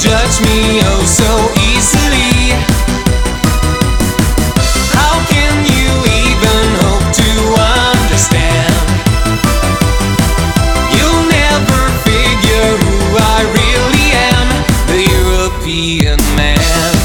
judge me oh so easily. How can you even hope to understand? You'll never figure who I really am, the European. man.